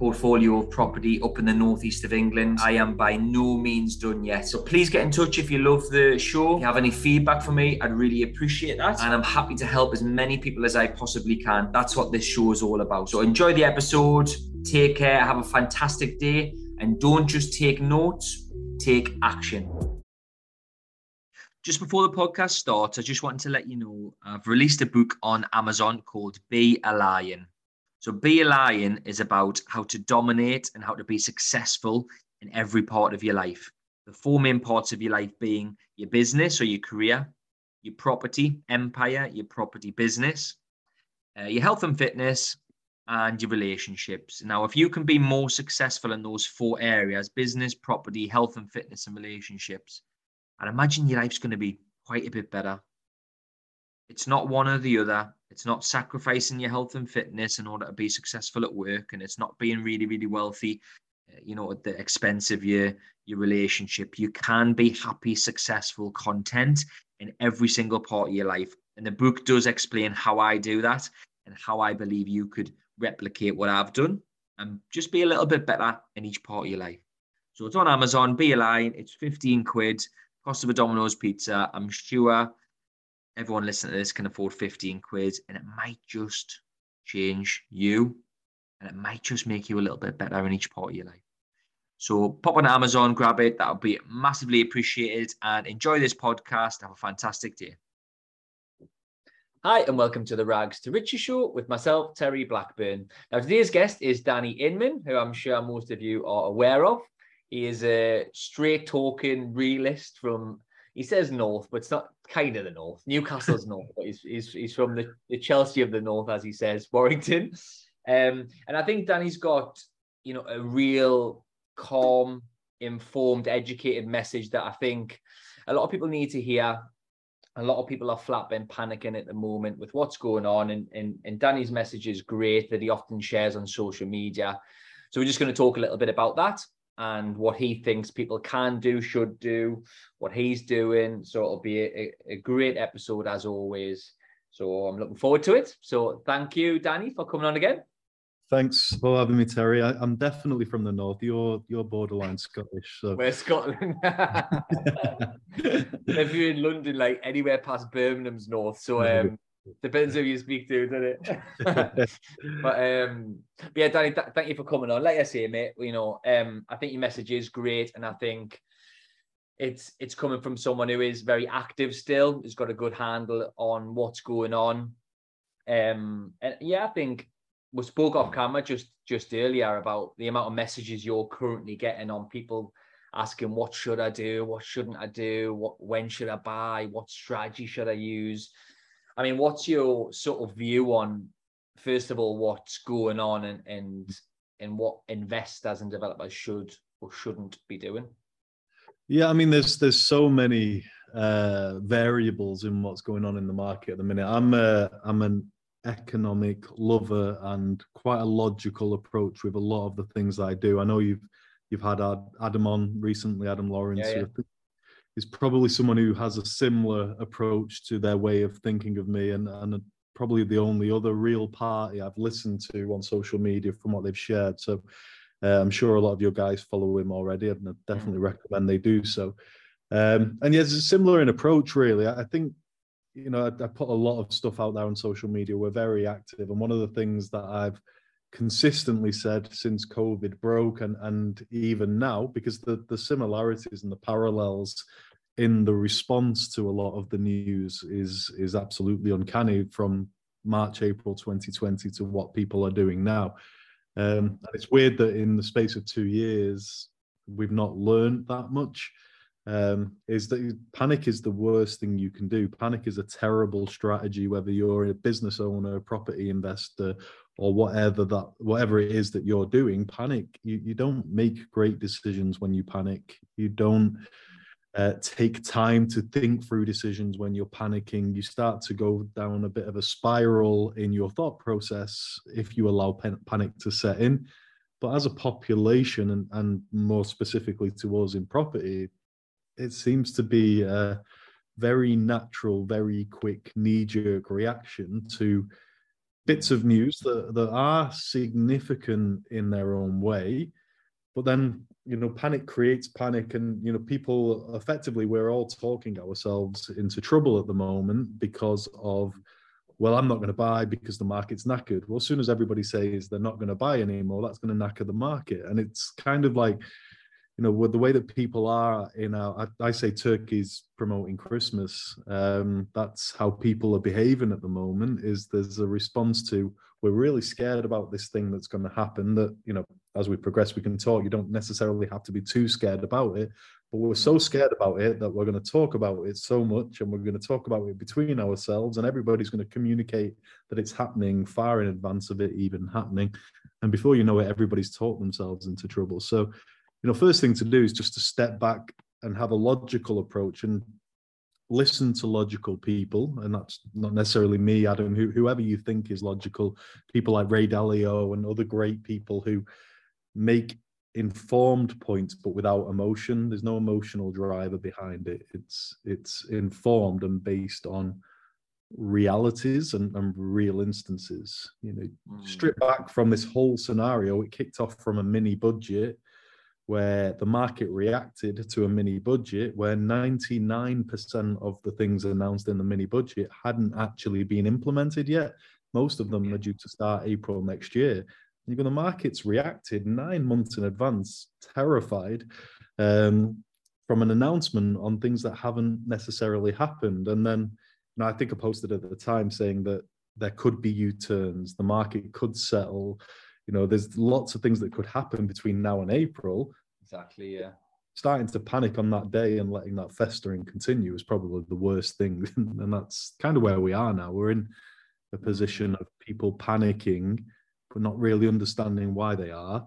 portfolio of property up in the northeast of England. I am by no means done yet. So please get in touch if you love the show. If you have any feedback for me, I'd really appreciate that. And I'm happy to help as many people as I possibly can. That's what this show is all about. So enjoy the episode. Take care. Have a fantastic day. And don't just take notes, take action. Just before the podcast starts, I just wanted to let you know I've released a book on Amazon called Be a Lion. So, Be a Lion is about how to dominate and how to be successful in every part of your life. The four main parts of your life being your business or your career, your property empire, your property business, uh, your health and fitness, and your relationships. Now, if you can be more successful in those four areas business, property, health and fitness, and relationships I'd imagine your life's going to be quite a bit better. It's not one or the other. It's not sacrificing your health and fitness in order to be successful at work, and it's not being really, really wealthy, uh, you know, at the expense of your your relationship. You can be happy, successful, content in every single part of your life. And the book does explain how I do that and how I believe you could replicate what I've done and just be a little bit better in each part of your life. So it's on Amazon, Be a Lion, it's 15 quid, cost of a Domino's pizza. I'm sure everyone listening to this can afford 15 quid and it might just change you and it might just make you a little bit better in each part of your life. So pop on Amazon, grab it. That'll be massively appreciated and enjoy this podcast. Have a fantastic day. Hi, and welcome to the Rags to Riches show with myself, Terry Blackburn. Now, today's guest is Danny Inman, who I'm sure most of you are aware of. He is a straight talking realist from he says north, but it's not kind of the north. Newcastle's north, but he's, he's, he's from the, the Chelsea of the north, as he says, Warrington. Um, and I think Danny's got, you know, a real calm, informed, educated message that I think a lot of people need to hear. A lot of people are flapping, panicking at the moment with what's going on. And, and, and Danny's message is great that he often shares on social media. So we're just going to talk a little bit about that and what he thinks people can do, should do, what he's doing. So it'll be a, a great episode as always. So I'm looking forward to it. So thank you, Danny, for coming on again. Thanks for having me, Terry. I, am definitely from the north. You're you're borderline Scottish. So. We're Scotland. if you're in London, like anywhere past Birmingham's north. So um, Depends who you speak to, doesn't it? but um, but yeah, Danny, th- thank you for coming on. Like I say, mate, you know, um, I think your message is great, and I think it's it's coming from someone who is very active still, who's got a good handle on what's going on. Um, and yeah, I think we spoke off camera just just earlier about the amount of messages you're currently getting on people asking what should I do, what shouldn't I do, what when should I buy, what strategy should I use I mean, what's your sort of view on, first of all, what's going on and and and what investors and developers should or shouldn't be doing? Yeah, I mean, there's there's so many uh, variables in what's going on in the market at the minute. I'm a I'm an economic lover and quite a logical approach with a lot of the things I do. I know you've you've had Adam on recently, Adam Lawrence, yeah, yeah is probably someone who has a similar approach to their way of thinking of me and, and probably the only other real party I've listened to on social media from what they've shared. So uh, I'm sure a lot of your guys follow him already, and I definitely mm. recommend they do so. Um, and yeah, it's similar in approach, really. I think, you know, I, I, put a lot of stuff out there on social media. We're very active. And one of the things that I've consistently said since COVID broke and, and even now, because the, the similarities and the parallels in the response to a lot of the news is is absolutely uncanny from March, April 2020 to what people are doing now. Um, and it's weird that in the space of two years, we've not learned that much um, is that panic is the worst thing you can do. Panic is a terrible strategy, whether you're a business owner, a property investor, or whatever that whatever it is that you're doing. Panic. You you don't make great decisions when you panic. You don't uh, take time to think through decisions when you're panicking. You start to go down a bit of a spiral in your thought process if you allow panic to set in. But as a population, and, and more specifically to us in property, it seems to be a very natural, very quick knee jerk reaction to bits of news that, that are significant in their own way. But then, you know, panic creates panic, and, you know, people effectively, we're all talking ourselves into trouble at the moment because of, well, I'm not going to buy because the market's knackered. Well, as soon as everybody says they're not going to buy anymore, that's going to knacker the market. And it's kind of like, you know, with the way that people are in our, I, I say Turkey's promoting Christmas. Um, that's how people are behaving at the moment. Is there's a response to we're really scared about this thing that's going to happen. That you know, as we progress, we can talk. You don't necessarily have to be too scared about it, but we're so scared about it that we're going to talk about it so much, and we're going to talk about it between ourselves, and everybody's going to communicate that it's happening far in advance of it even happening, and before you know it, everybody's talked themselves into trouble. So you know, first thing to do is just to step back and have a logical approach and listen to logical people. And that's not necessarily me, Adam, who, whoever you think is logical, people like Ray Dalio and other great people who make informed points but without emotion there's no emotional driver behind it it's it's informed and based on realities and, and real instances you know mm. strip back from this whole scenario it kicked off from a mini budget where the market reacted to a mini budget where 99% of the things announced in the mini budget hadn't actually been implemented yet. Most of them are due to start April next year. You've the markets reacted nine months in advance, terrified um, from an announcement on things that haven't necessarily happened. And then, you know, I think I posted at the time saying that there could be U-turns, the market could settle. You know, there's lots of things that could happen between now and April Exactly. Yeah. Starting to panic on that day and letting that fester and continue is probably the worst thing, and that's kind of where we are now. We're in a position of people panicking, but not really understanding why they are,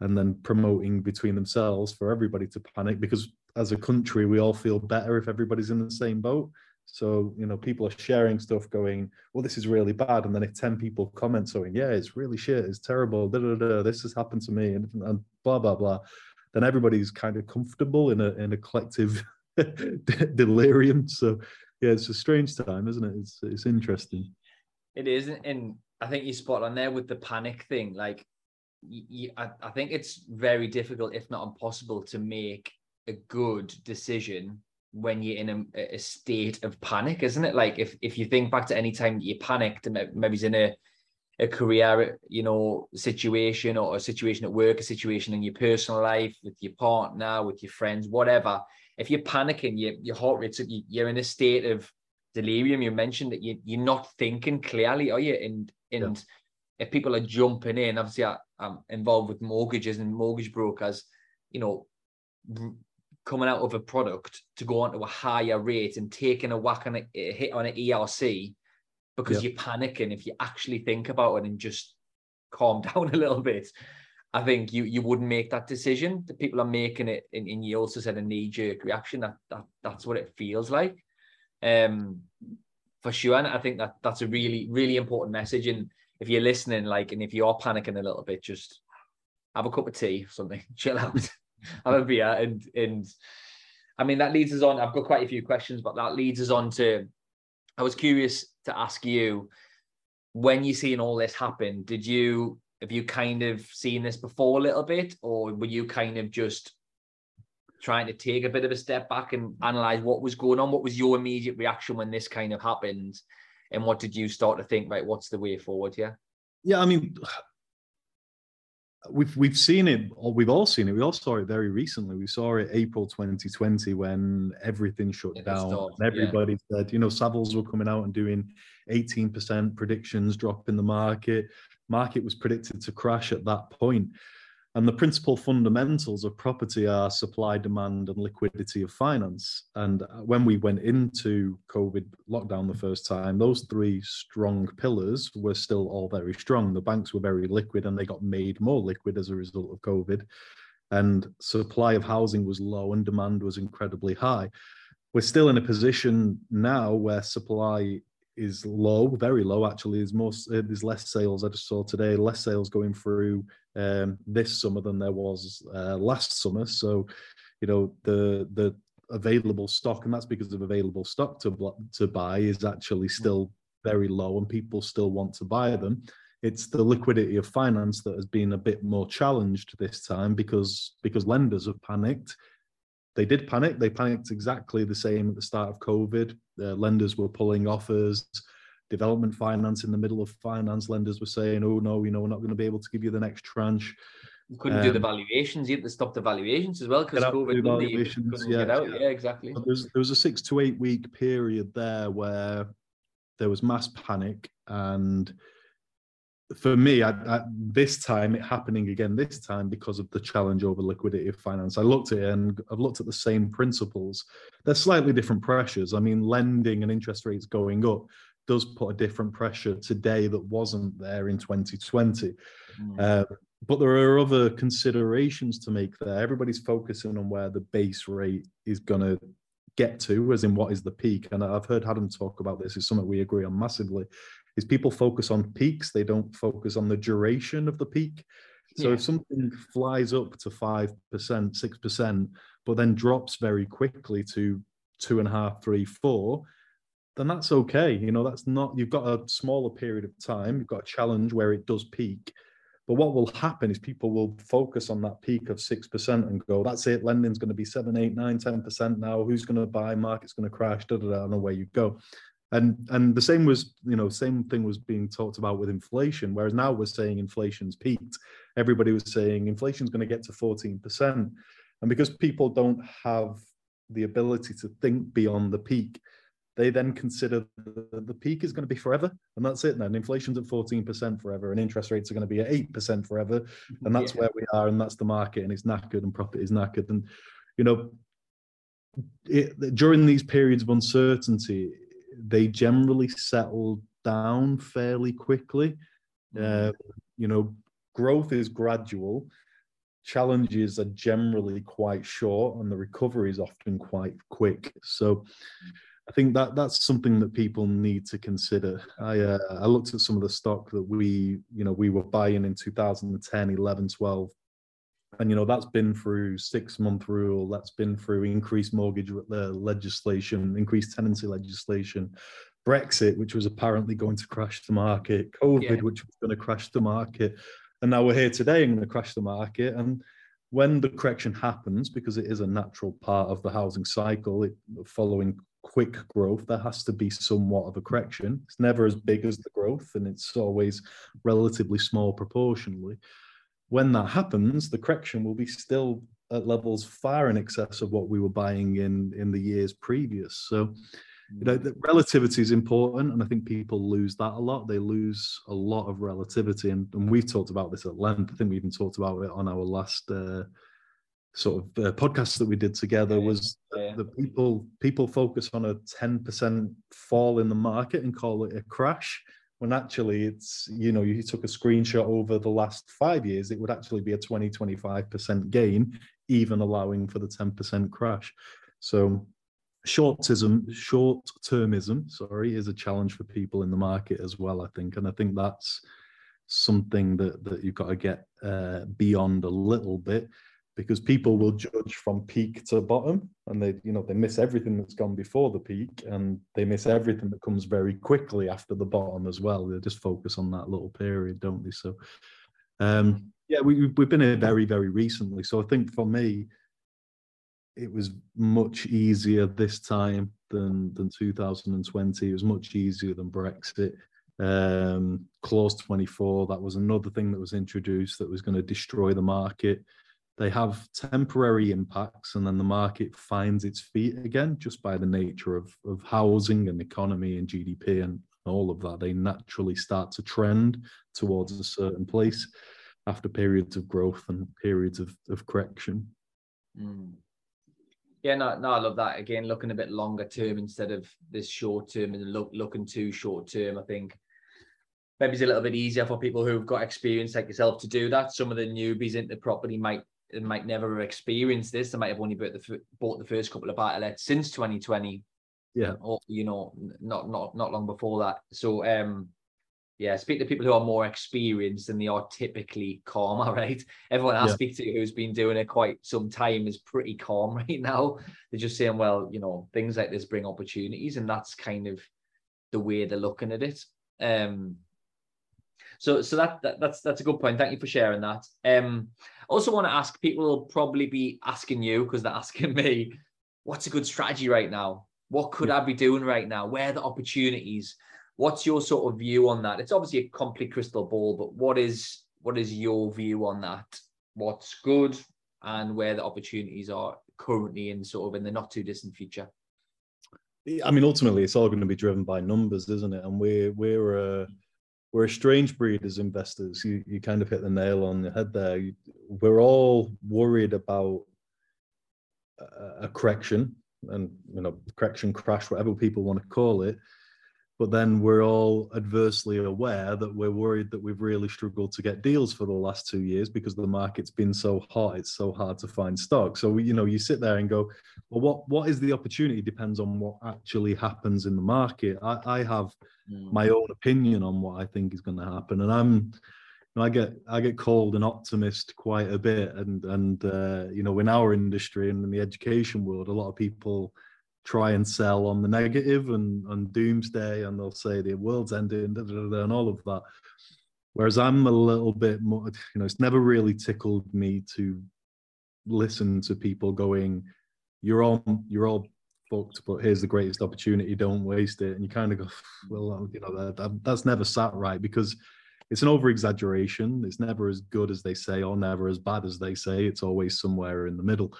and then promoting between themselves for everybody to panic because as a country we all feel better if everybody's in the same boat. So, you know, people are sharing stuff going, well, this is really bad. And then if 10 people comment saying, yeah, it's really shit, it's terrible, da, da, da, this has happened to me, and, and blah, blah, blah then everybody's kind of comfortable in a in a collective delirium. So yeah, it's a strange time, isn't it? It's it's interesting. It is, and I think you spot on there with the panic thing. Like, you, I, I think it's very difficult, if not impossible, to make a good decision when you're in a, a, state of panic, isn't it? Like if if you think back to any time you panicked, maybe it's in a a career, you know, situation or a situation at work, a situation in your personal life with your partner, with your friends, whatever. If you're panicking, your your heart rate's up, you're in a state of delirium. You mentioned that you you're not thinking clearly, are you? And and yeah. if people are jumping in, obviously I, am involved with mortgages and mortgage brokers, you know, coming out of a product to go on to a higher rate and taking a whack on a, a hit on an ERC because yep. you're panicking if you actually think about it and just calm down a little bit. I think you you wouldn't make that decision. The people are making it and, and you also said a knee-jerk reaction. That, that that's what it feels like. Um for sure. And i think that that's a really really important message. And if you're listening like and if you're panicking a little bit just have a cup of tea or something. Chill out. Have a beer. And and i mean that leads us on i've got quite a few questions but that leads us on to I was curious to ask you when you seen all this happen, did you have you kind of seen this before a little bit, or were you kind of just trying to take a bit of a step back and analyze what was going on? What was your immediate reaction when this kind of happened? And what did you start to think, right, what's the way forward here? Yeah, I mean, we've we've seen it or we've all seen it. We all saw it very recently. We saw it april 2020 when everything shut it down. and everybody yeah. said you know savills were coming out and doing 18% predictions drop in the market. Market was predicted to crash at that point And the principal fundamentals of property are supply, demand, and liquidity of finance. And uh, when we went into COVID lockdown the first time, those three strong pillars were still all very strong. The banks were very liquid and they got made more liquid as a result of COVID. And supply of housing was low and demand was incredibly high. We're still in a position now where supply is low, very low actually. There's more, there's less sales. I just saw today less sales going through um, this summer than there was uh, last summer. So, you know, the the available stock, and that's because of available stock to to buy, is actually still very low, and people still want to buy them. It's the liquidity of finance that has been a bit more challenged this time because because lenders have panicked they did panic. They panicked exactly the same at the start of COVID. The lenders were pulling offers. Development finance in the middle of finance lenders were saying, "Oh no, you know, we're not going to be able to give you the next tranche." You couldn't um, do the um, valuations. You had to stop the valuations as well because COVID. Valuations, yeah, yeah, yeah, exactly. There was, there was a six to eight week period there where there was mass panic and for me, I, I, this time it happening again this time because of the challenge over liquidity of finance. I looked at it and I've looked at the same principles. They're slightly different pressures. I mean, lending and interest rates going up does put a different pressure today that wasn't there in 2020. Mm. Uh, but there are other considerations to make there. Everybody's focusing on where the base rate is going to get to, as in what is the peak. And I've heard Adam talk about this, is something we agree on massively is people focus on peaks they don't focus on the duration of the peak so yeah. if something flies up to 5% 6% but then drops very quickly to two and a half three four then that's okay you know that's not you've got a smaller period of time you've got a challenge where it does peak but what will happen is people will focus on that peak of 6% and go, that's it, lending's going to be 7, 8, 9, 10% now. Who's going to buy? Market's going to crash, da da da, and away you go and and the same was you know same thing was being talked about with inflation whereas now we're saying inflation's peaked. Everybody was saying inflation's going to get to 14% and because people don't have the ability to think beyond the peak they then consider the, the peak is going to be forever and that's it then. Inflation's at 14% forever and interest rates are going to be at 8% forever and that's yeah. where we are and that's the market and it's knackered and profit is knackered. And you know it, during these periods of uncertainty they generally settle down fairly quickly. Mm. Uh, you know, growth is gradual. Challenges are generally quite short, and the recovery is often quite quick. So, I think that that's something that people need to consider. I uh, I looked at some of the stock that we you know we were buying in 2010, 11, 12 and you know that's been through six month rule that's been through increased mortgage uh, legislation increased tenancy legislation. Brexit which was apparently going to crash the market covid yeah. which was going to crash the market. And now we're here today and going to crash the market. And when the correction happens because it is a natural part of the housing cycle it, following quick growth there has to be somewhat of a correction. It's never as big as the growth and it's always relatively small proportionally when that happens, the correction will be still at levels far in excess of what we were buying in in the years previous. So, you know, the relativity is important, and I think people lose that a lot. They lose a lot of relativity, and, and we've talked about this at length. I think we even talked about it on our last uh, sort of uh, podcast that we did together. Was yeah. the people people focus on a ten percent fall in the market and call it a crash when actually it's you know you took a screenshot over the last five years it would actually be a 20 25% gain even allowing for the 10% crash. So shortism short termism sorry is a challenge for people in the market as well i think. And i think that's something that that you've got to get uh, beyond a little bit because people will judge from peak to bottom and they you know they miss everything that's gone before the peak and they miss everything that comes very quickly after the bottom as well. They just focus on that little period don't they? So um yeah we, we've been here very very recently. So i think for me it was much easier this time than than 2020 it was much easier than brexit. Um clause 24 that was another thing that was introduced that was going to destroy the market they have temporary impacts and then the market finds its feet again just by the nature of, of housing and economy and GDP and all of that. They naturally start to trend towards a certain place. after periods of growth and periods of, of correction. Mm. Yeah, no, no, I love that. Again, looking a bit longer term instead of this short term and look, looking too short term. I think maybe it's a little bit easier for people who've got experience like yourself to do that. Some of the newbies into property might might never have experienced this. They might have only bought the bought the first couple of buy since 2020. Yeah, or you know, not not not long before that. So um, yeah, speak to people who are more experienced than they are typically calm. All right, everyone I yeah. speak to who's been doing it quite some time is pretty calm right now. They're just saying, well, you know, things like this bring opportunities, and that's kind of the way they're looking at it. Um, so so that, that that's that's a good point. Thank you for sharing that. Um, I also want to ask people will probably be asking you because they're asking me, what's a good strategy right now? What could I be doing right now? Where are the opportunities? What's your sort of view on that? It's obviously a complete crystal ball, but what is what is your view on that? What's good and where the opportunities are currently in sort of in the not too distant future? I mean, ultimately, it's all going to be driven by numbers, isn't it? And we're we're uh, we're a strange breed as investors. You you kind of hit the nail on the head there. We're all worried about a, a correction and you know correction crash, whatever people want to call it but then we're all adversely aware that we're worried that we've really struggled to get deals for the last two years because the market's been so hot it's so hard to find stock. So you know you sit there and go well what what is the opportunity? Depends on what actually happens in the market. I, I have mm. my own opinion on what i think is going to happen and i'm you know, I get I get called an optimist quite a bit, and and uh, you know in our industry and in the education world, a lot of people try and sell on the negative and on doomsday and they'll say the world's ending da, da, da, and all of that. Whereas i'm a little bit more you know it's never really tickled me to listen to people going you're all you're all fucked but here's the greatest opportunity don't waste it. And you kind of go well you know that, that, that's never sat right because it's an over exaggeration it's never as good as they say or never as bad as they say. It's always somewhere in the middle.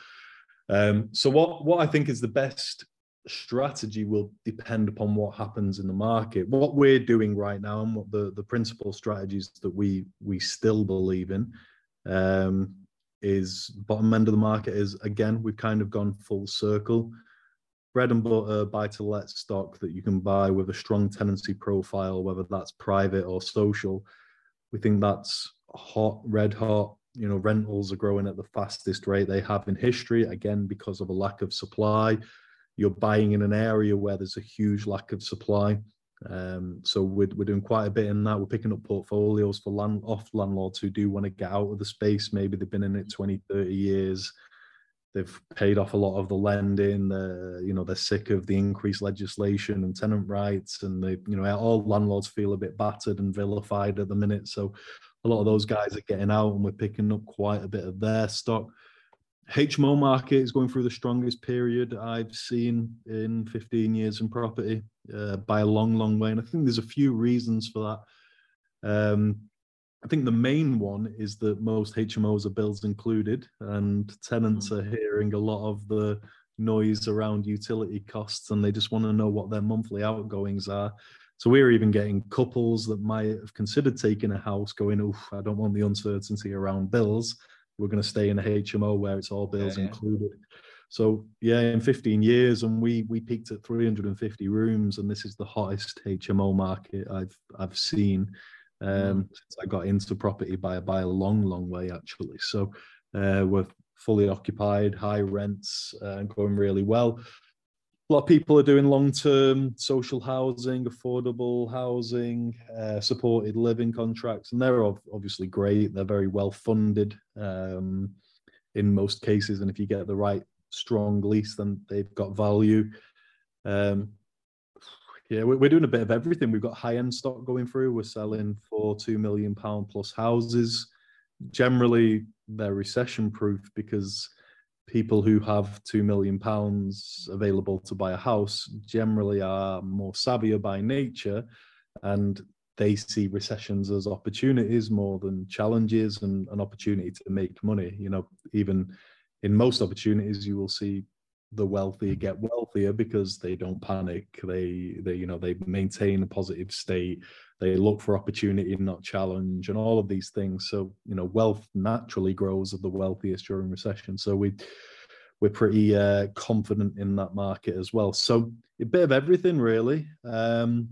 Um, so what what I think is the best strategy will depend upon what happens in the market. What we're doing right now and what the, the principal strategies that we we still believe in um, is bottom end of the market is again, we've kind of gone full circle. Bread and butter buy to let stock that you can buy with a strong tenancy profile, whether that's private or social. We think that's hot, red hot. You know, rentals are growing at the fastest rate they have in history, again, because of a lack of supply you're buying in an area where there's a huge lack of supply. Um, so we're, we're doing quite a bit in that. We're picking up portfolios for land off landlords who do want to get out of the space. Maybe they've been in it 20, 30 years. They've paid off a lot of the lending. They're, you know, they're sick of the increased legislation and tenant rights. And they, you know, all landlords feel a bit battered and vilified at the minute. So a lot of those guys are getting out and we're picking up quite a bit of their stock. HMO market is going through the strongest period I've seen in 15 years in property uh, by a long, long way. And I think there's a few reasons for that. Um, I think the main one is that most HMOs are bills included, and tenants mm. are hearing a lot of the noise around utility costs and they just want to know what their monthly outgoings are. So we're even getting couples that might have considered taking a house going, oh, I don't want the uncertainty around bills we're going to stay in a HMO where it's all bills yeah, yeah. included. So yeah, in 15 years, and we we peaked at 350 rooms, and this is the hottest HMO market I've I've seen um, mm. since I got into property by by a long long way actually. So uh, we're fully occupied, high rents, uh, going really well a lot of people are doing long-term social housing, affordable housing, uh, supported living contracts, and they're obviously great. They're very well funded um, in most cases, and if you get the right strong lease, then they've got value. Um, yeah, we're doing a bit of everything. We've got high-end stock going through. We're selling for two million pound plus houses. Generally, they're recession-proof because people who have two million pounds available to buy a house generally are more savvier by nature and they see recessions as opportunities more than challenges and an opportunity to make money. You know even in most opportunities you will see the wealthy get wealthier because they don't panic. They they you know they maintain a positive state they look for opportunity not challenge and all of these things. So you know wealth naturally grows of the wealthiest during recession. So we we're pretty uh, confident in that market as well. So a bit of everything really. Um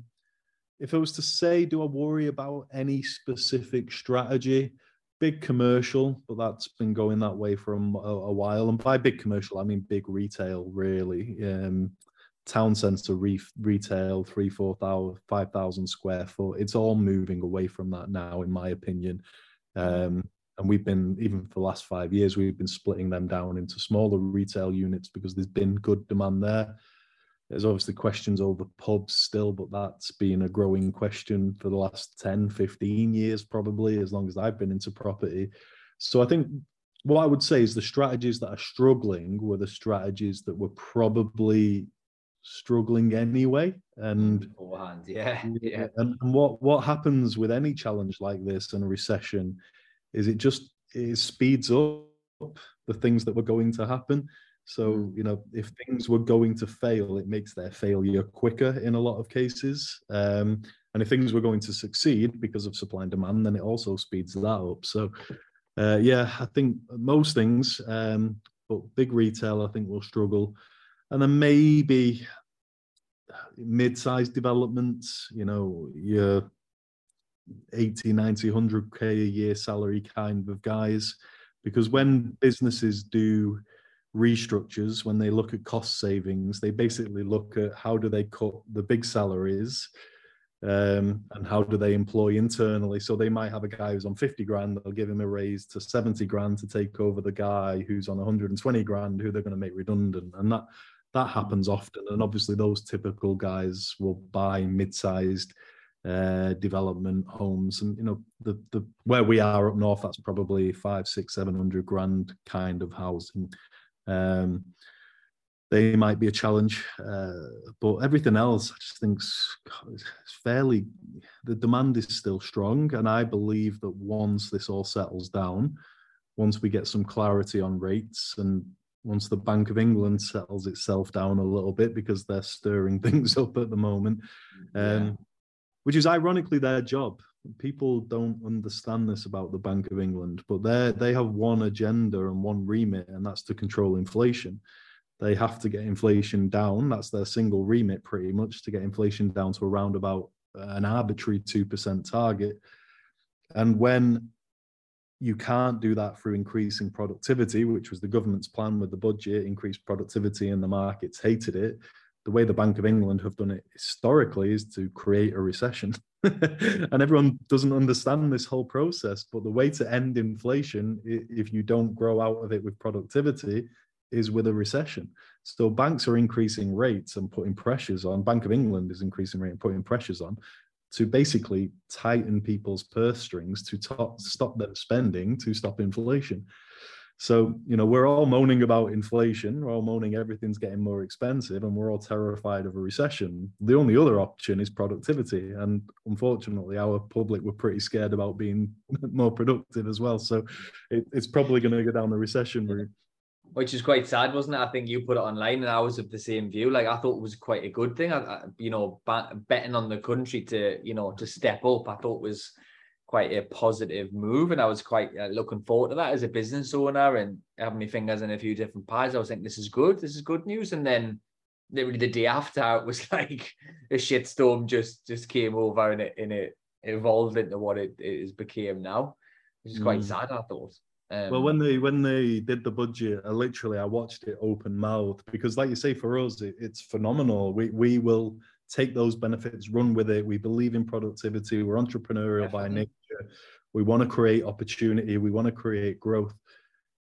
if i was to say do i worry about any specific strategy? Big commercial, but that's been going that way for a, a while. And by big commercial, I mean big retail, really. Um, town centre re- retail, three, four thousand, five thousand square foot. It's all moving away from that now, in my opinion. Um, and we've been even for the last five years, we've been splitting them down into smaller retail units because there's been good demand there. There's obviously questions over pubs still, but that's been a growing question for the last 10, 15 years, probably, as long as I've been into property. So I think what I would say is the strategies that are struggling were the strategies that were probably struggling anyway. And beforehand, yeah. yeah. And, and what what happens with any challenge like this and a recession is it just it speeds up the things that were going to happen. So, mm. you know, if things were going to fail, it makes their failure quicker in a lot of cases. Um, and if things were going to succeed because of supply and demand, then it also speeds that up. So, uh, yeah, I think most things, um, but big retail, I think will struggle. And then maybe mid-sized developments, you know, your 80, 90, 100k a year salary kind of guys. Because when businesses do restructures when they look at cost savings they basically look at how do they cut the big salaries um, and how do they employ internally so they might have a guy who's on 50 grand they'll give him a raise to 70 grand to take over the guy who's on 120 grand who they're going to make redundant and that that happens often and obviously those typical guys will buy mid-sized uh, development homes and you know the the where we are up north that's probably five six seven hundred grand kind of housing um, they might be a challenge, uh, but everything else, I just think it's fairly. The demand is still strong, and I believe that once this all settles down, once we get some clarity on rates, and once the Bank of England settles itself down a little bit because they're stirring things up at the moment, um, yeah. which is ironically their job people don't understand this about the Bank of England, but they they have one agenda and one remit, and that's to control inflation. They have to get inflation down. That's their single remit, pretty much, to get inflation down to around about an arbitrary two percent target. And when you can't do that through increasing productivity, which was the government's plan with the budget, increased productivity, and the markets hated it the way the Bank of England have done it historically is to create a recession. and everyone doesn't understand this whole process. But the way to end inflation, if you don't grow out of it with productivity, is with a recession. So banks are increasing rates and putting pressures on. Bank of England is increasing rate and putting pressures on to basically tighten people's purse strings to top, stop them spending to stop inflation. So, you know, we're all moaning about inflation, we're all moaning everything's getting more expensive, and we're all terrified of a recession. The only other option is productivity. And unfortunately, our public were pretty scared about being more productive as well. So it, it's probably going to go down the recession route. Which is quite sad, wasn't it? I think you put it online, and I was of the same view. Like I thought it was quite a good thing. I, I, you know, betting on the country to, you know, to step up. I thought was quite a positive move, and I was quite uh, looking forward to that as a business owner and having my fingers in a few different pies. I was thinking, this is good, this is good news, and then literally the day after, it was like a shitstorm just just came over and it and it evolved into what it, it is became now, which is quite mm. sad. I thought. Um, well, when they when they did the budget, I literally I watched it open mouth because, like you say, for us it, it's phenomenal. We we will take those benefits, run with it. We believe in productivity. We're entrepreneurial Definitely. by nature. We want to create opportunity. We want to create growth.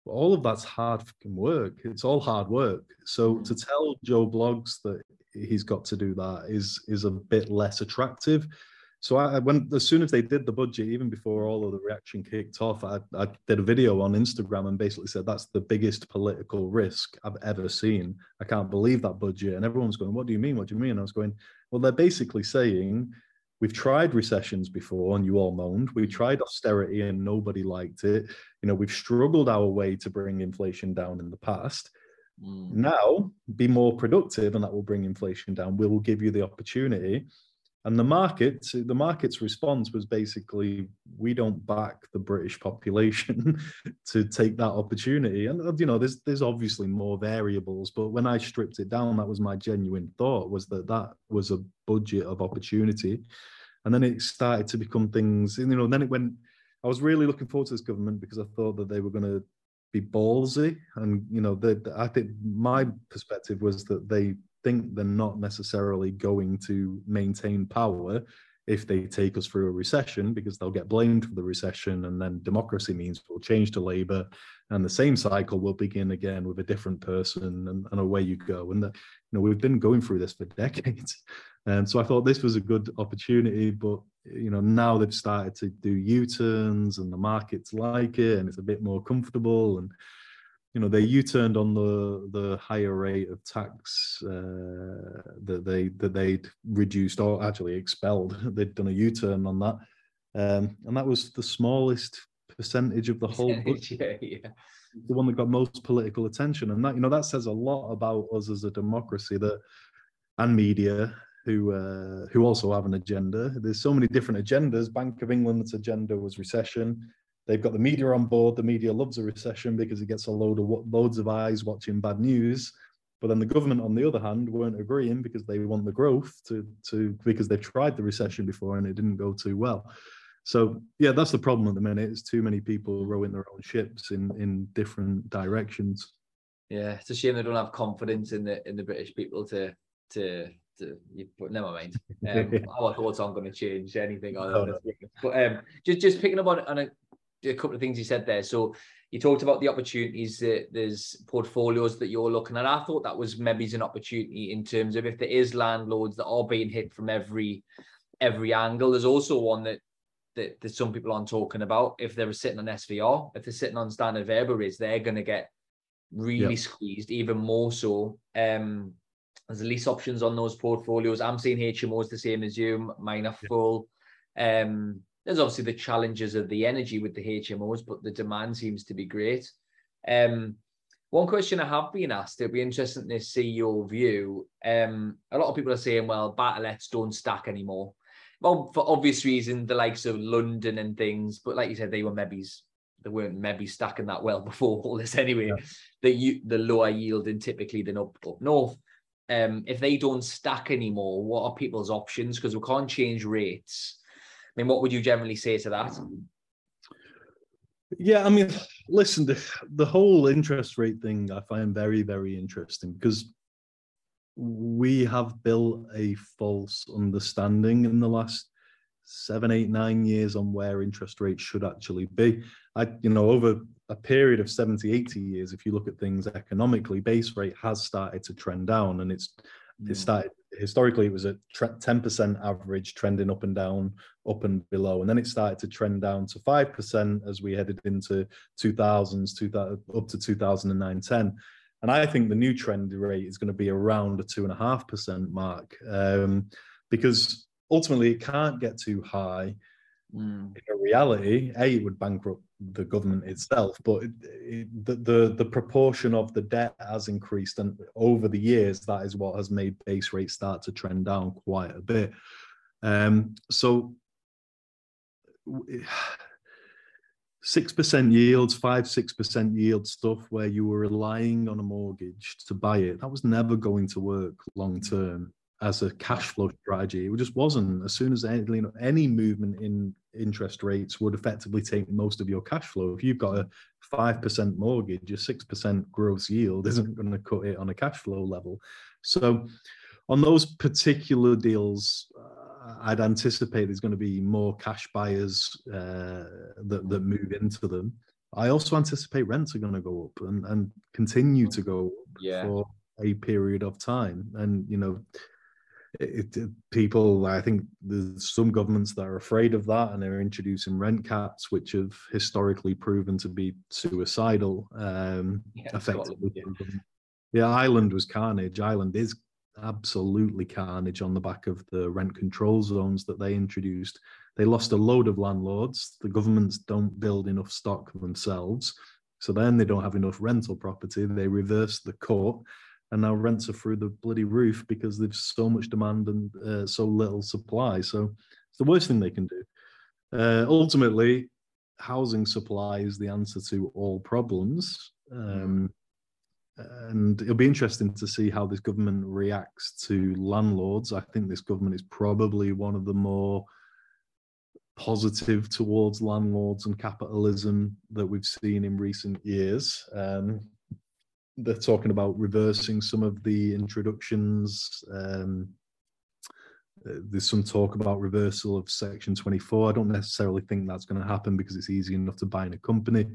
But all of that's hard work. It's all hard work. So to mm. tell Joe Blogs that he's got to do that is is a bit less attractive. So I, when as soon as they did the budget, even before all of the reaction kicked off, I, I did a video on Instagram and basically said that's the biggest political risk I've ever seen. I can't believe that budget, and everyone's going, "What do you mean? What do you mean?" And I was going, "Well, they're basically saying." We've tried recessions before and you all moaned. We tried austerity and nobody liked it. You know, we've struggled our way to bring inflation down in the past Mm. Now, be more productive, and that will bring inflation down. We will give you the opportunity. And the market, the market's response was basically, we don't back the British population to take that opportunity. And uh, you know, there's there's obviously more variables, but when I stripped it down, that was my genuine thought was that that was a budget of opportunity. And then it started to become things, you know, then it went. I was really looking forward to this government because I thought that they were going to be ballsy. And you know, the, the, I think my perspective was that they think they're not necessarily going to maintain power if they take us through a recession because they'll get blamed for the recession and then democracy means we'll change to labor and the same cycle will begin again with a different person and, and away you go. And the, you know we've been going through this for decades. And so i thought this was a good opportunity but you know now they've started to do u-turns and the markets like it and it's a bit more comfortable and you know they u-turned on the the higher rate of tax uh, that they that they'd reduced or actually expelled they'd done a u-turn on that um, and that was the smallest percentage of the whole budget yeah, yeah. the one that got most political attention and that you know that says a lot about us as a democracy that and media who uh, who also have an agenda. There's so many different agendas. Bank of England's agenda was recession. They've got the media on board. The media loves a recession because it gets a load of loads of eyes watching bad news. But then the government, on the other hand, weren't agreeing because they want the growth to to because they've tried the recession before and it didn't go too well. So yeah, that's the problem at the minute. It's too many people rowing their own ships in in different directions. Yeah, it's a shame they don't have confidence in the in the British people to to to, but never mind. Um, our thoughts aren't going to change anything on no, But um, just just picking up on, on a, a, couple of things you said there. So you talked about the opportunities. That there's portfolios that you're looking at. I thought that was maybe an opportunity in terms of if there is landlords that are being hit from every every angle. There's also one that that, that some people aren't talking about. If they're sitting on SVR, if they're sitting on standard rates, they're going to get really yep. squeezed even more so. Um, there's lease options on those portfolios. I'm seeing HMOs the same as you. Mine are full. Um, there's obviously the challenges of the energy with the HMOs, but the demand seems to be great. Um, one question I have been asked, it'd be interesting to see your view. Um, a lot of people are saying, well, buy to lets don't stack anymore. Well, for obvious reasons, the likes of London and things, but like you said, they were maybe they weren't maybe stacking that well before all this anyway. Yeah. The the lower yielding typically than up up north um, if they don't stack anymore, what are people's options? Because we can't change rates. Mean, what would you generally say to that? Yeah, I mean, listen, the, the whole interest rate thing I find very, very interesting because we have built a false understanding in the last seven, eight, nine years on where interest rates should actually be. I, you know, over a period of 70, 80 years, if you look at things economically, base rate has started to trend down and it's mm. it started historically it was a 10% average trending up and down, up and below. And then it started to trend down to 5% as we headed into 2000s, 2000, up to 2009, 10. And I think the new trend rate is going to be around a two and a half percent mark um, because ultimately it can't get too high. Mm. In reality, a it would bankrupt the government itself, but it, it, the, the the proportion of the debt has increased, and over the years, that is what has made base rates start to trend down quite a bit. Um, so. Six percent yields, five, six percent yield stuff where you were relying on a mortgage to buy it, that was never going to work long term as a cash flow strategy. It just wasn't. As soon as any, you know, any movement in interest rates would effectively take most of your cash flow. If you've got a five percent mortgage, a six percent gross yield isn't going to cut it on a cash flow level. So, on those particular deals, uh, I'd anticipate there's going to be more cash buyers uh, that that move into them. I also anticipate rents are going to go up and, and continue to go up yeah. for a period of time. And you know, it, it, people, I think there's some governments that are afraid of that and they're introducing rent caps, which have historically proven to be suicidal. Um, yeah, effectively, yeah. Ireland was carnage. Ireland is absolutely carnage on the back of the rent control zones that they introduced. They lost a load of landlords. The governments don't build enough stock themselves. So then they don't have enough rental property. They reverse the court, and now rents are through the bloody roof because there's so much demand and uh, so little supply. So it's the worst thing they can do. Uh, ultimately, housing supply is the answer to all problems. Um, and it'll be interesting to see how this government reacts to landlords. I think this government is probably one of the more positive towards landlords and capitalism that we've seen in recent years. Um, they're talking about reversing some of the introductions. Um, there's some talk about reversal of Section 24. I don't necessarily think that's going to happen because it's easy enough to buy in a company.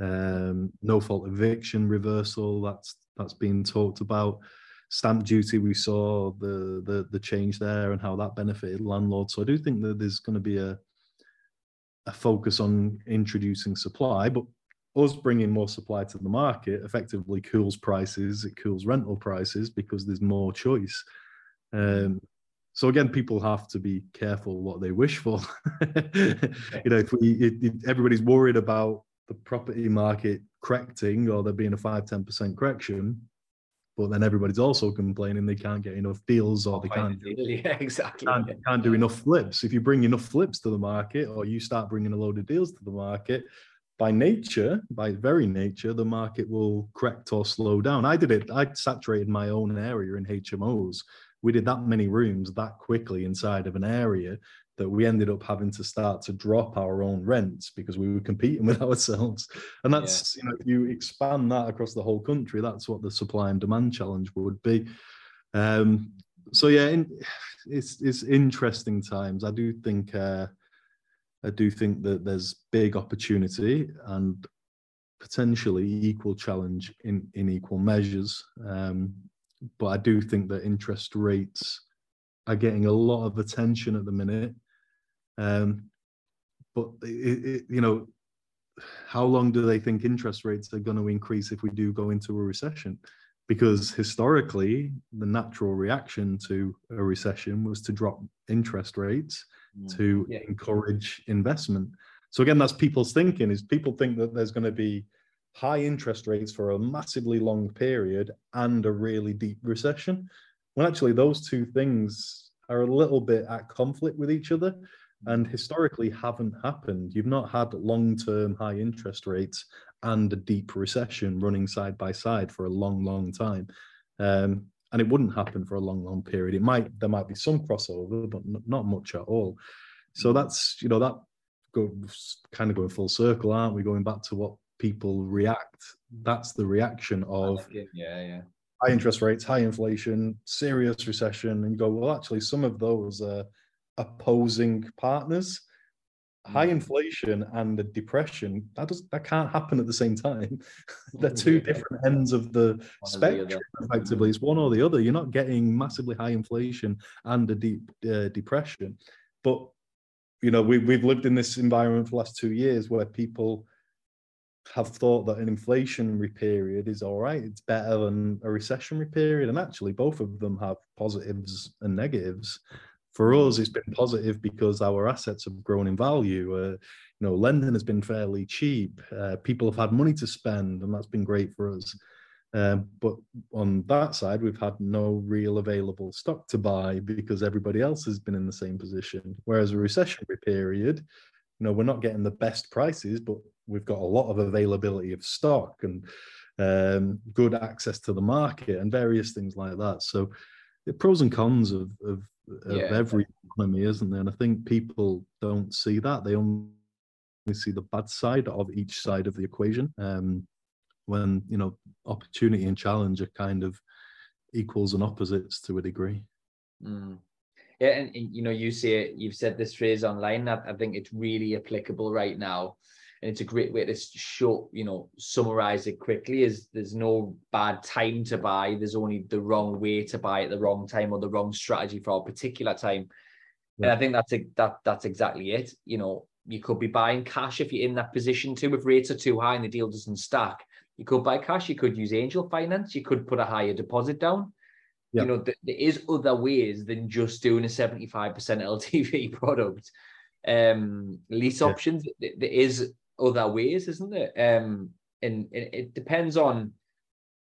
Um, no fault eviction reversal that's that's being talked about. Stamp duty, we saw the, the the change there and how that benefited landlords. So I do think that there's going to be a a focus on introducing supply, but us bringing more supply to the market effectively cools prices. It cools rental prices because there's more choice. Um, so again, people have to be careful what they wish for. you know, if we it, it, everybody's worried about the property market correcting or there being a 5 10% correction but then everybody's also complaining they can't get enough deals or they can't, do, yeah, exactly. can't, can't do enough flips if you bring enough flips to the market or you start bringing a load of deals to the market by nature by very nature the market will correct or slow down i did it i saturated my own area in hmos we did that many rooms that quickly inside of an area that we ended up having to start to drop our own rents because we were competing with ourselves. And that's, yeah. you know, if you expand that across the whole country, that's what the supply and demand challenge would be. Um, so yeah, in, it's it's interesting times. I do think uh, I do think that there's big opportunity and potentially equal challenge in in equal measures. Um, but I do think that interest rates are getting a lot of attention at the minute um, but it, it, you know, how long do they think interest rates are going to increase if we do go into a recession? Because historically, the natural reaction to a recession was to drop interest rates mm. to yeah. encourage investment. So again, that's people's thinking: is people think that there's going to be high interest rates for a massively long period and a really deep recession. Well, actually, those two things are a little bit at conflict with each other and historically haven't happened. You've not had long term high interest rates and a deep recession running side by side for a long, long time. Um, and it wouldn't happen for a long, long period. It might there might be some crossover, but not much at all. So that's you know that goes kind of going full circle, aren't we? Going back to what people react. That's the reaction of yeah, yeah. High interest rates, high inflation, serious recession, and you go, well, actually, some of those uh, opposing partners. High mm. inflation and a depression that does that can't happen at the same time. They're two different ends of the one spectrum. The effectively, it's one or the other. You're not getting massively high inflation and a deep uh, depression, but you know we we've lived in this environment for the last two years where people have thought that an inflationary period is all right. It's better than a recessionary period, and actually, both of them have positives and negatives for us, it's been positive because our assets have grown in value. Uh, you know, lending has been fairly cheap. Uh, people have had money to spend, and that's been great for us. Um, but on that side, we've had no real available stock to buy because everybody else has been in the same position. Whereas a recessionary period, you know, we're not getting the best prices, but we've got a lot of availability of stock and um, good access to the market and various things like that. So, the pros and cons of, of of yeah. every economy, isn't there? And I think people don't see that. They only see the bad side of each side of the equation. Um, when you know opportunity and challenge are kind of equals and opposites to a degree. Mm. Yeah, and, and, you know, you say you've said this phrase online. I, I think it's really applicable right now and it's a great way to show you know summarize it quickly is there's no bad time to buy. There's only the wrong way to buy at the wrong time or the wrong strategy for a particular time. Yeah. and i think that's a, that that's exactly it. You know you could be buying cash if you're in that position too. If rates are too high and the deal doesn't stack you could buy cash. You could use angel finance. You could put a higher deposit down. Yeah. you know th- there is other ways than just doing a 75% ltv product. Um lease yeah. options there is other ways, isn't it? Um, and it, it depends on,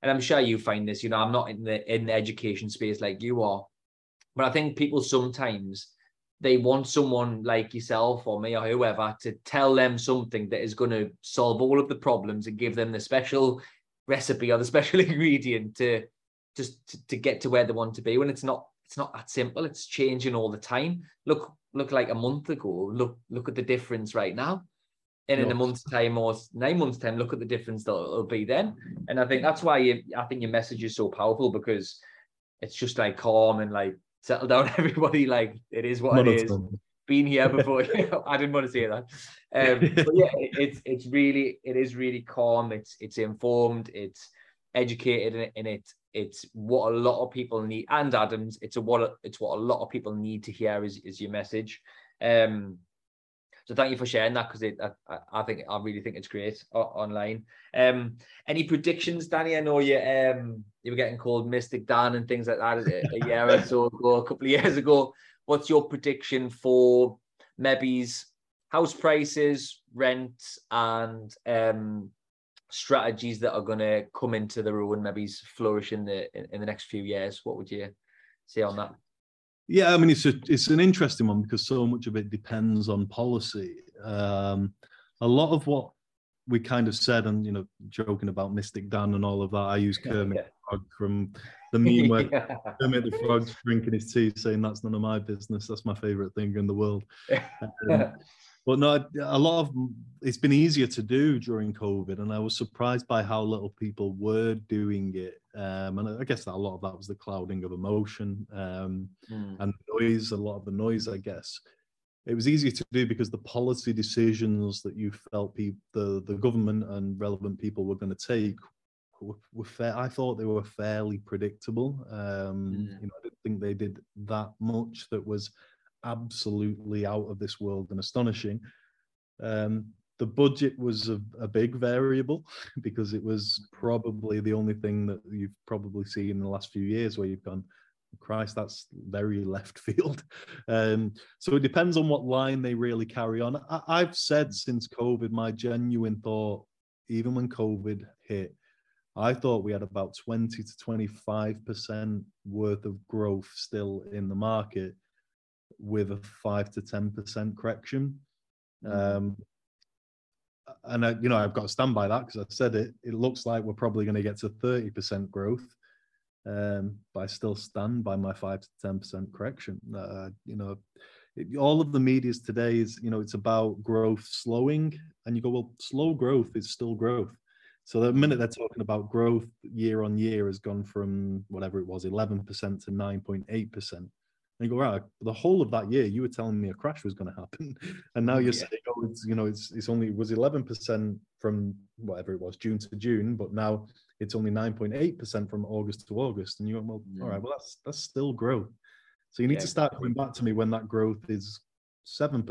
and I'm sure you find this. You know, I'm not in the in the education space like you are, but I think people sometimes they want someone like yourself or me or whoever to tell them something that is going to solve all of the problems and give them the special recipe or the special ingredient to just to, to get to where they want to be when it's not it's not that simple it's changing all the time look look like a month ago look look at the difference right now and in a month's time or nine months time look at the difference that it'll be then. And i think that's why you, i think your message is so powerful because it's just like calm and like settle down everybody. Like it is what it is. been here before. I didn't want to say that. Um, but yeah it, it's it's really it is really calm. It's it's informed. It's educated and it it's what a lot of people need. And adams it's a what it's what a lot of people need to hear is, is your message. Um so thank you for sharing that because I, I, think I really think it's great online. Um, any predictions, Danny? I know you um you were getting called Mystic Dan and things like that a, a year or so ago, a couple of years ago. What's your prediction for maybe's house prices, rent, and um strategies that are going to come into the ruin, maybe's flourish in the in, in the next few years? What would you say on that? Yeah, I mean it's a, it's an interesting one because so much of it depends on policy. Um, a lot of what we kind of said, and you know, joking about Mystic Dan and all of that, I use Kermit yeah. Frog from the meme where yeah. Kermit the Frog's drinking his tea, saying that's none of my business. That's my favorite thing in the world. Um, but no, a lot of it's been easier to do during COVID, and I was surprised by how little people were doing it. Um, and I guess that a lot of that was the clouding of emotion um, mm. and noise. A lot of the noise, I guess, it was easier to do because the policy decisions that you felt pe- the the government and relevant people were going to take were, were fair. I thought they were fairly predictable. Um, mm. You know, I didn't think they did that much that was absolutely out of this world and astonishing. Um, the budget was a, a, big variable because it was probably the only thing that you've probably seen in the last few years where you've gone, Christ, that's very left field. Um, so it depends on what line they really carry on. I, have said since COVID, my genuine thought, even when COVID hit, I thought we had about 20 to 25% worth of growth still in the market with a five to ten percent correction. Mm. Um, and I, you know, I've got to stand by that because I said it. It looks like we're probably going to get to thirty percent growth, um, but I still stand by my five to ten percent correction. Uh, you know, it, all of the media's today is, you know, it's about growth slowing, and you go, well, slow growth is still growth. So the minute they're talking about growth year on year has gone from whatever it was, eleven percent to nine point eight percent. And you go, right, the whole of that year, you were telling me a crash was going to happen. And now mm, you're yeah. saying, oh, it's, you know, it's, it's only, was 11% from whatever it was, June to June, but now it's only 9.8% from August to August. And you go, well, all right, mm. well, that's, that's still growth. So you need yeah, to start coming back to me when that growth is 7%,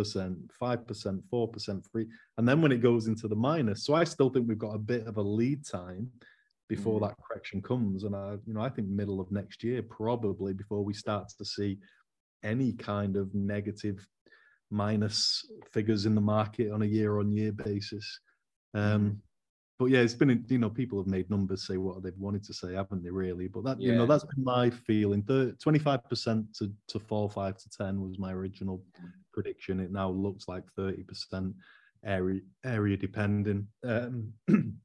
5%, 4%, free. And then when it goes into the minus. So I still think we've got a bit of a lead time before mm. that correction comes. And I, you know, I think middle of next year, probably before we start to see any kind of negative minus figures in the market on a year on year basis. Um, mm. but yeah, it's been, you know, people have made numbers say what they've wanted to say, haven't they, really? But that, yeah. you know, that's been my feeling. 25% to, to fall five to 10 was my original prediction. It now looks like 30% area, area depending. Um,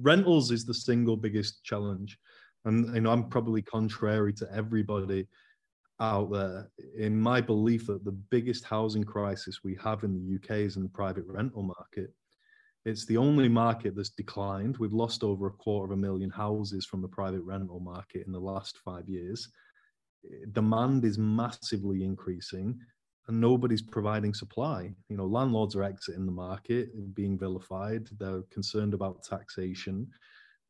rentals is the single biggest challenge. And you know, I'm probably contrary to everybody out there in my belief that the biggest housing crisis we have in the UK is in the private rental market. It's the only market that's declined. We've lost over a quarter of a million houses from the private rental market in the last five years. Demand is massively increasing and nobody's providing supply. You know, landlords are exiting the market, being vilified. They're concerned about taxation.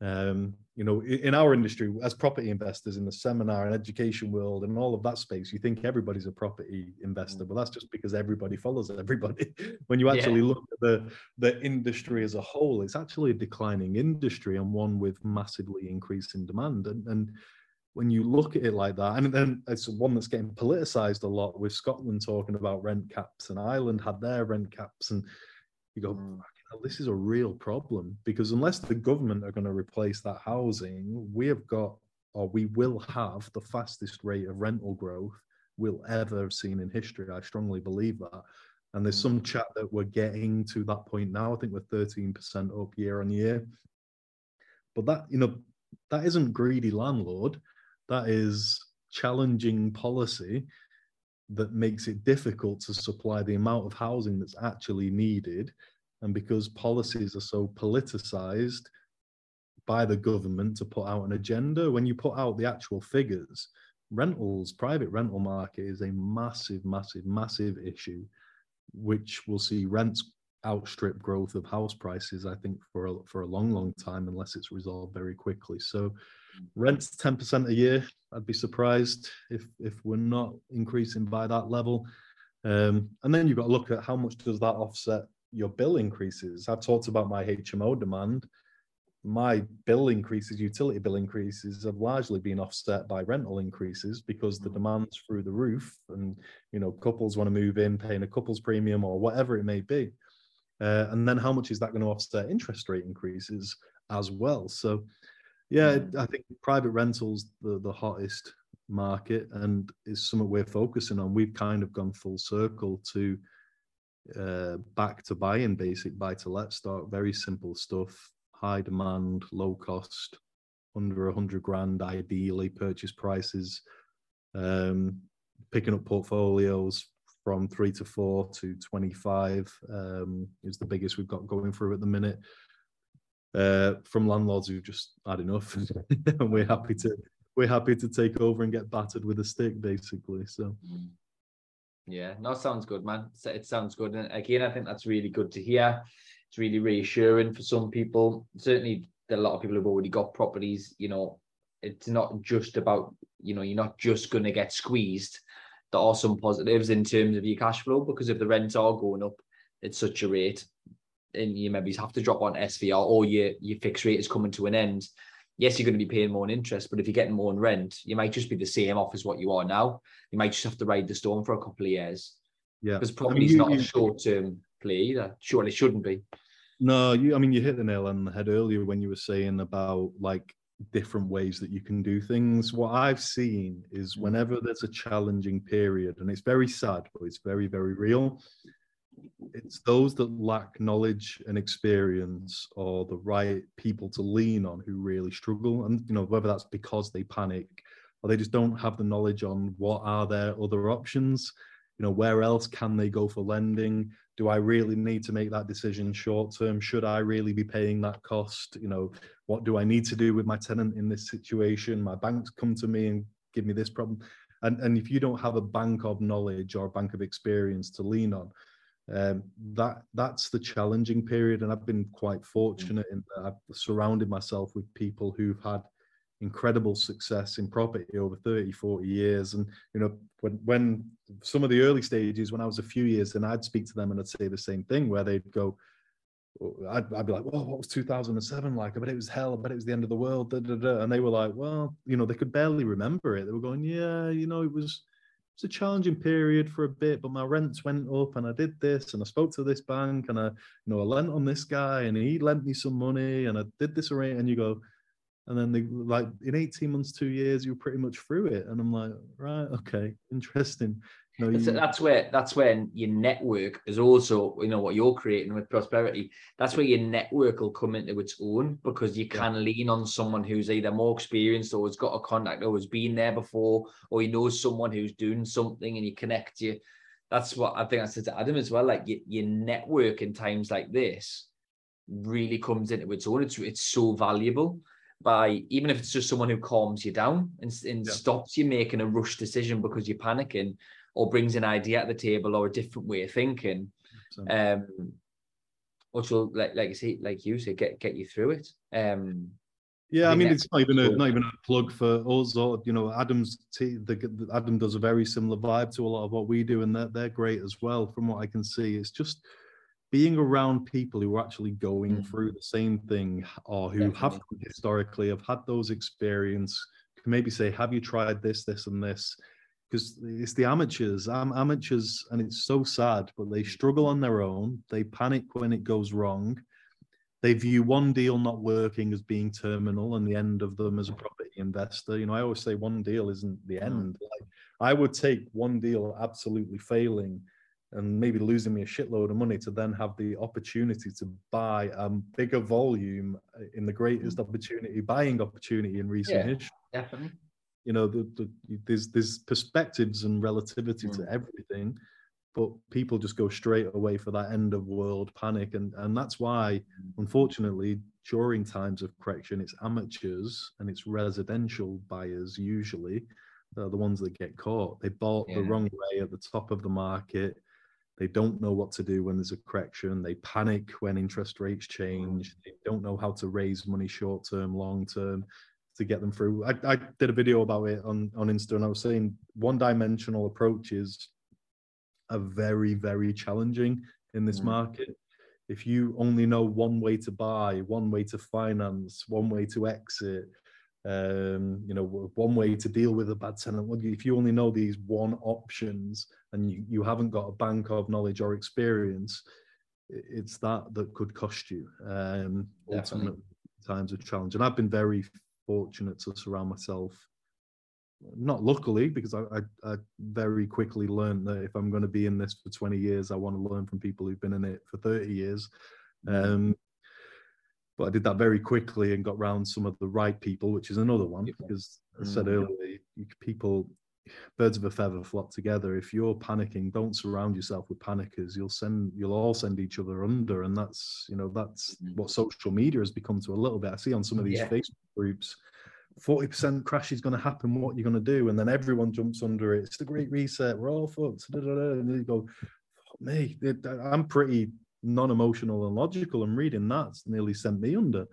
Um, you know, in our industry, as property investors in the seminar and education world and all of that space, you think everybody's a property investor, but that's just because everybody follows everybody. when you actually yeah. look at the the industry as a whole, it's actually a declining industry and one with massively increasing demand. And, and when you look at it like that, and then it's one that's getting politicized a lot with Scotland talking about rent caps, and Ireland had their rent caps, and you go, mm. this is a real problem because unless the government are going to replace that housing, we have got or we will have the fastest rate of rental growth we'll ever have seen in history. I strongly believe that. And there's some chat that we're getting to that point now. I think we're 13% up year on year. But that, you know, that isn't greedy landlord. That is challenging policy that makes it difficult to supply the amount of housing that's actually needed. And because policies are so politicized by the government to put out an agenda, when you put out the actual figures, rentals, private rental market is a massive, massive, massive issue, which will see rents outstrip growth of house prices, I think, for a, for a long, long time, unless it's resolved very quickly. So rents 10% a year, I'd be surprised if if we're not increasing by that level. Um, and then you've got to look at how much does that offset your bill increases. I've talked about my HMO demand my bill increases, utility bill increases, have largely been offset by rental increases because the mm. demand's through the roof, and you know couples want to move in, paying a couples premium or whatever it may be, uh, and then how much is that going to offset interest rate increases as well? So, yeah. I think private rentals the the hottest market and is something we're focusing on. We've kind of gone full circle to uh, back to buying basic buy to let stock, very simple stuff high demand, low cost, under a hundred grand, ideally purchase prices, um, picking up portfolios from three to four to 25 um, is the biggest we've got going through at the minute. Uh, from landlords who've just had enough, and we're happy to we're happy to take over and get battered with a stick, basically. So. Yeah, no, sounds good, man. It sounds good, and again, I think that's really good to hear it's really reassuring for some people. Certainly, a lot of people who've already got properties. You know, it's not just about you know you're not just going to get squeezed. There are some positives in terms of your cash flow because if the rents are going up at such a rate, and you maybe have to drop on SVR or your your fixed rate is coming to an end. Yes, you're going to be paying more in interest, but if you're getting more in rent, you might just be the same off as what you are now. You might just have to ride the storm for a couple of years. Yeah, because property is not a short term play either. Surely shouldn't be. No, you. I mean, you hit the nail on the head earlier when you were saying about like different ways that you can do things. What I've seen is mm. whenever there's a challenging period, and it's very sad, but it's very, very real. It's those that lack knowledge and experience or the right people to lean on who really struggle. And you know, whether that's because they panic or they just don't have the knowledge on what are their other options. You know where else can they go for lending? Do i really need to make that decision short term? Should i really be paying that cost? You know what do i need to do with my tenant in this situation? My banks come to me and give me this problem. And and if you don't have a bank of knowledge or a bank of experience to lean on um, that that's the challenging period and i've been quite fortunate in that i've surrounded myself with people who've had incredible success in property over 30 40 years and you know when when some of the early stages when i was a few years and i'd speak to them and i'd say the same thing where they'd go I'd, I'd be like, well, what was 2007 like? I bet it was hell. I bet it was the end of the world. Da, da, da. And they were like, well, you know, they could barely remember it. They were going, yeah, you know, it was it's a challenging period for a bit, but my rents went up and I did this and I spoke to this bank and I, you know, I lent on this guy and he lent me some money and I did this array. And you go, and then they like in 18 months two years you're pretty much through it and i'm like right okay interesting you that's where that's when your network is also you know what you're creating with prosperity that's where your network will come into its own because you can yeah. lean on someone who's either more experienced or has got a contact or has been there before or you know someone who's doing something and you connect you that's what i think i said to adam as well like your, your network in times like this really comes into its own it's, it's so valuable by even if it's just someone who calms you down and, and yeah. stops you making a rush decision because you're panicking or brings an idea at the table or a different way of thinking um which will like like you say like you say get get you through it um yeah, I, mean it's not even a not even a plug for us or you know Adam's t- the, the, Adam does a very similar vibe to a lot of what we do and they're they're great as well from what I can see. It's just being around people who are actually going mm. through the same thing or who Definitely. have historically have had those experience can maybe say have you tried this this and this because it's the amateurs, am- amateurs, and it's so sad, but they struggle on their own. They panic when it goes wrong. They view one deal not working as being terminal and the end of them as a property investor. You know, I always say one deal isn't the end. Like, I would take one deal absolutely failing and maybe losing me a shitload of money to then have the opportunity to buy a bigger volume in the greatest mm. opportunity buying opportunity in recent yeah, history. Definitely. You know, the, the, there's there's perspectives and relativity mm. to everything, but people just go straight away for that end of world panic, and and that's why, mm. unfortunately, during times of correction, it's amateurs and it's residential buyers usually. The ones that get caught. They bought yeah. the wrong way at the top of the market they don't know what to do when there's a correction. They panic when interest rates change. They don't know how to raise money short term, long term to get them through. I, I did a video about it on, on Insta and I was saying one dimensional approaches are very, very challenging in this mm. market. If you only know one way to buy, one way to finance, one way to exit, um, you know, one way to deal with a bad tenant. If you only know these one options and you, you haven't got a bank of knowledge or experience, it's that that could cost you. Um, ultimately, times of challenge. And I've been very fortunate to surround myself. Not luckily, because I, I, I very quickly learned that if I'm going to be in this for 20 years, I want to learn from people who've been in it for 30 years. Mm. Um, but I did that very quickly and got round some of the right people, which is another one because I said mm. earlier, people, birds of a feather flock together. If you're panicking, don't surround yourself with panickers. You'll send, you'll all send each other under, and that's you know that's mm. what social media has become to a little bit. I see on some of these yeah. Facebook groups. 40% crash is going to happen. What you're going to do? And then everyone jumps under it. It's the great reset. We're all fucked. And you go, me. I'm pretty non-emotional and logical and reading that's nearly sent me under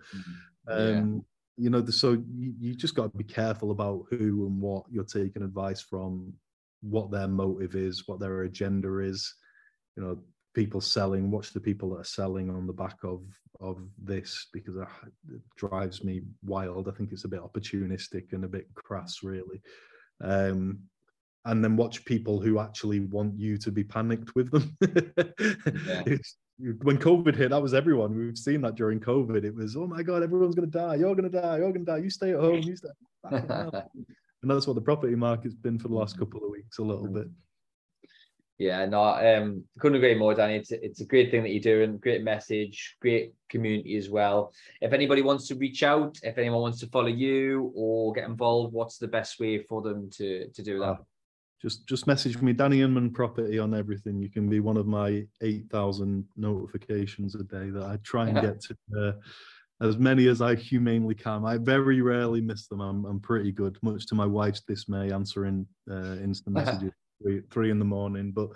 mm-hmm. um you know so you, you just got to be careful about who and what you're taking advice from what their motive is what their agenda is you know people selling watch the people that are selling on the back of of this because it drives me wild i think it's a bit opportunistic and a bit crass really um and then watch people who actually want you to be panicked with them. yeah. When COVID hit, that was everyone. We've seen that during COVID. It was, oh my God, everyone's going to die. You're going to die. You're going to die. You stay at home. You stay. and that's what the property market's been for the last couple of weeks, a little bit. Yeah, no, um, couldn't agree more, Danny. It's, it's a great thing that you're doing, great message, great community as well. If anybody wants to reach out, if anyone wants to follow you or get involved, what's the best way for them to, to do that? Just just message me danny inman property on everything. You can be one of my 8000 notifications a day that i try and get to uh, as many as i humanely can. I very rarely miss them. I'm, I'm pretty good. Much to my wife's dismay answering uh, instant messages three, three in the morning. But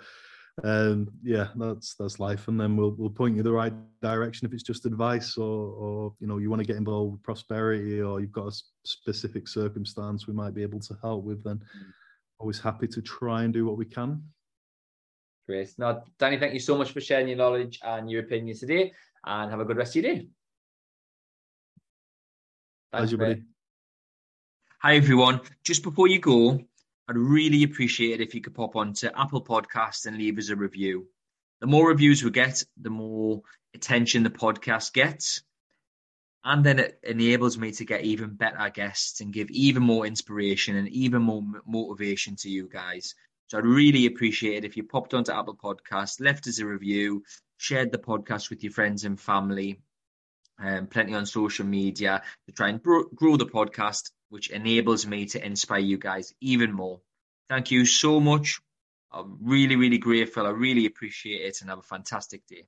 um, yeah that's that's life. And then we'll we'll point you the right direction if it's just advice or or you know you want to get involved with prosperity or you've got a specific circumstance we might be able to help with then mm always happy to try and do what we can. Great. Now, Danny, thank you so much for sharing your knowledge and your opinions today, and have a good rest of your day. Thanks, buddy. Hi, everyone. Just before you go, I'd really appreciate it if you could pop on to Apple Podcast and leave us a review. The more reviews we get, the more attention the podcast gets. And then it enables me to get even better guests and give even more inspiration and even more motivation to you guys. So I'd really appreciate it if you popped onto Apple Podcast, left us a review, shared the podcast with your friends and family, um, plenty on social media to try and grow, grow the podcast, which enables me to inspire you guys even more. Thank you so much. I'm really, really grateful. I really appreciate it and have a fantastic day.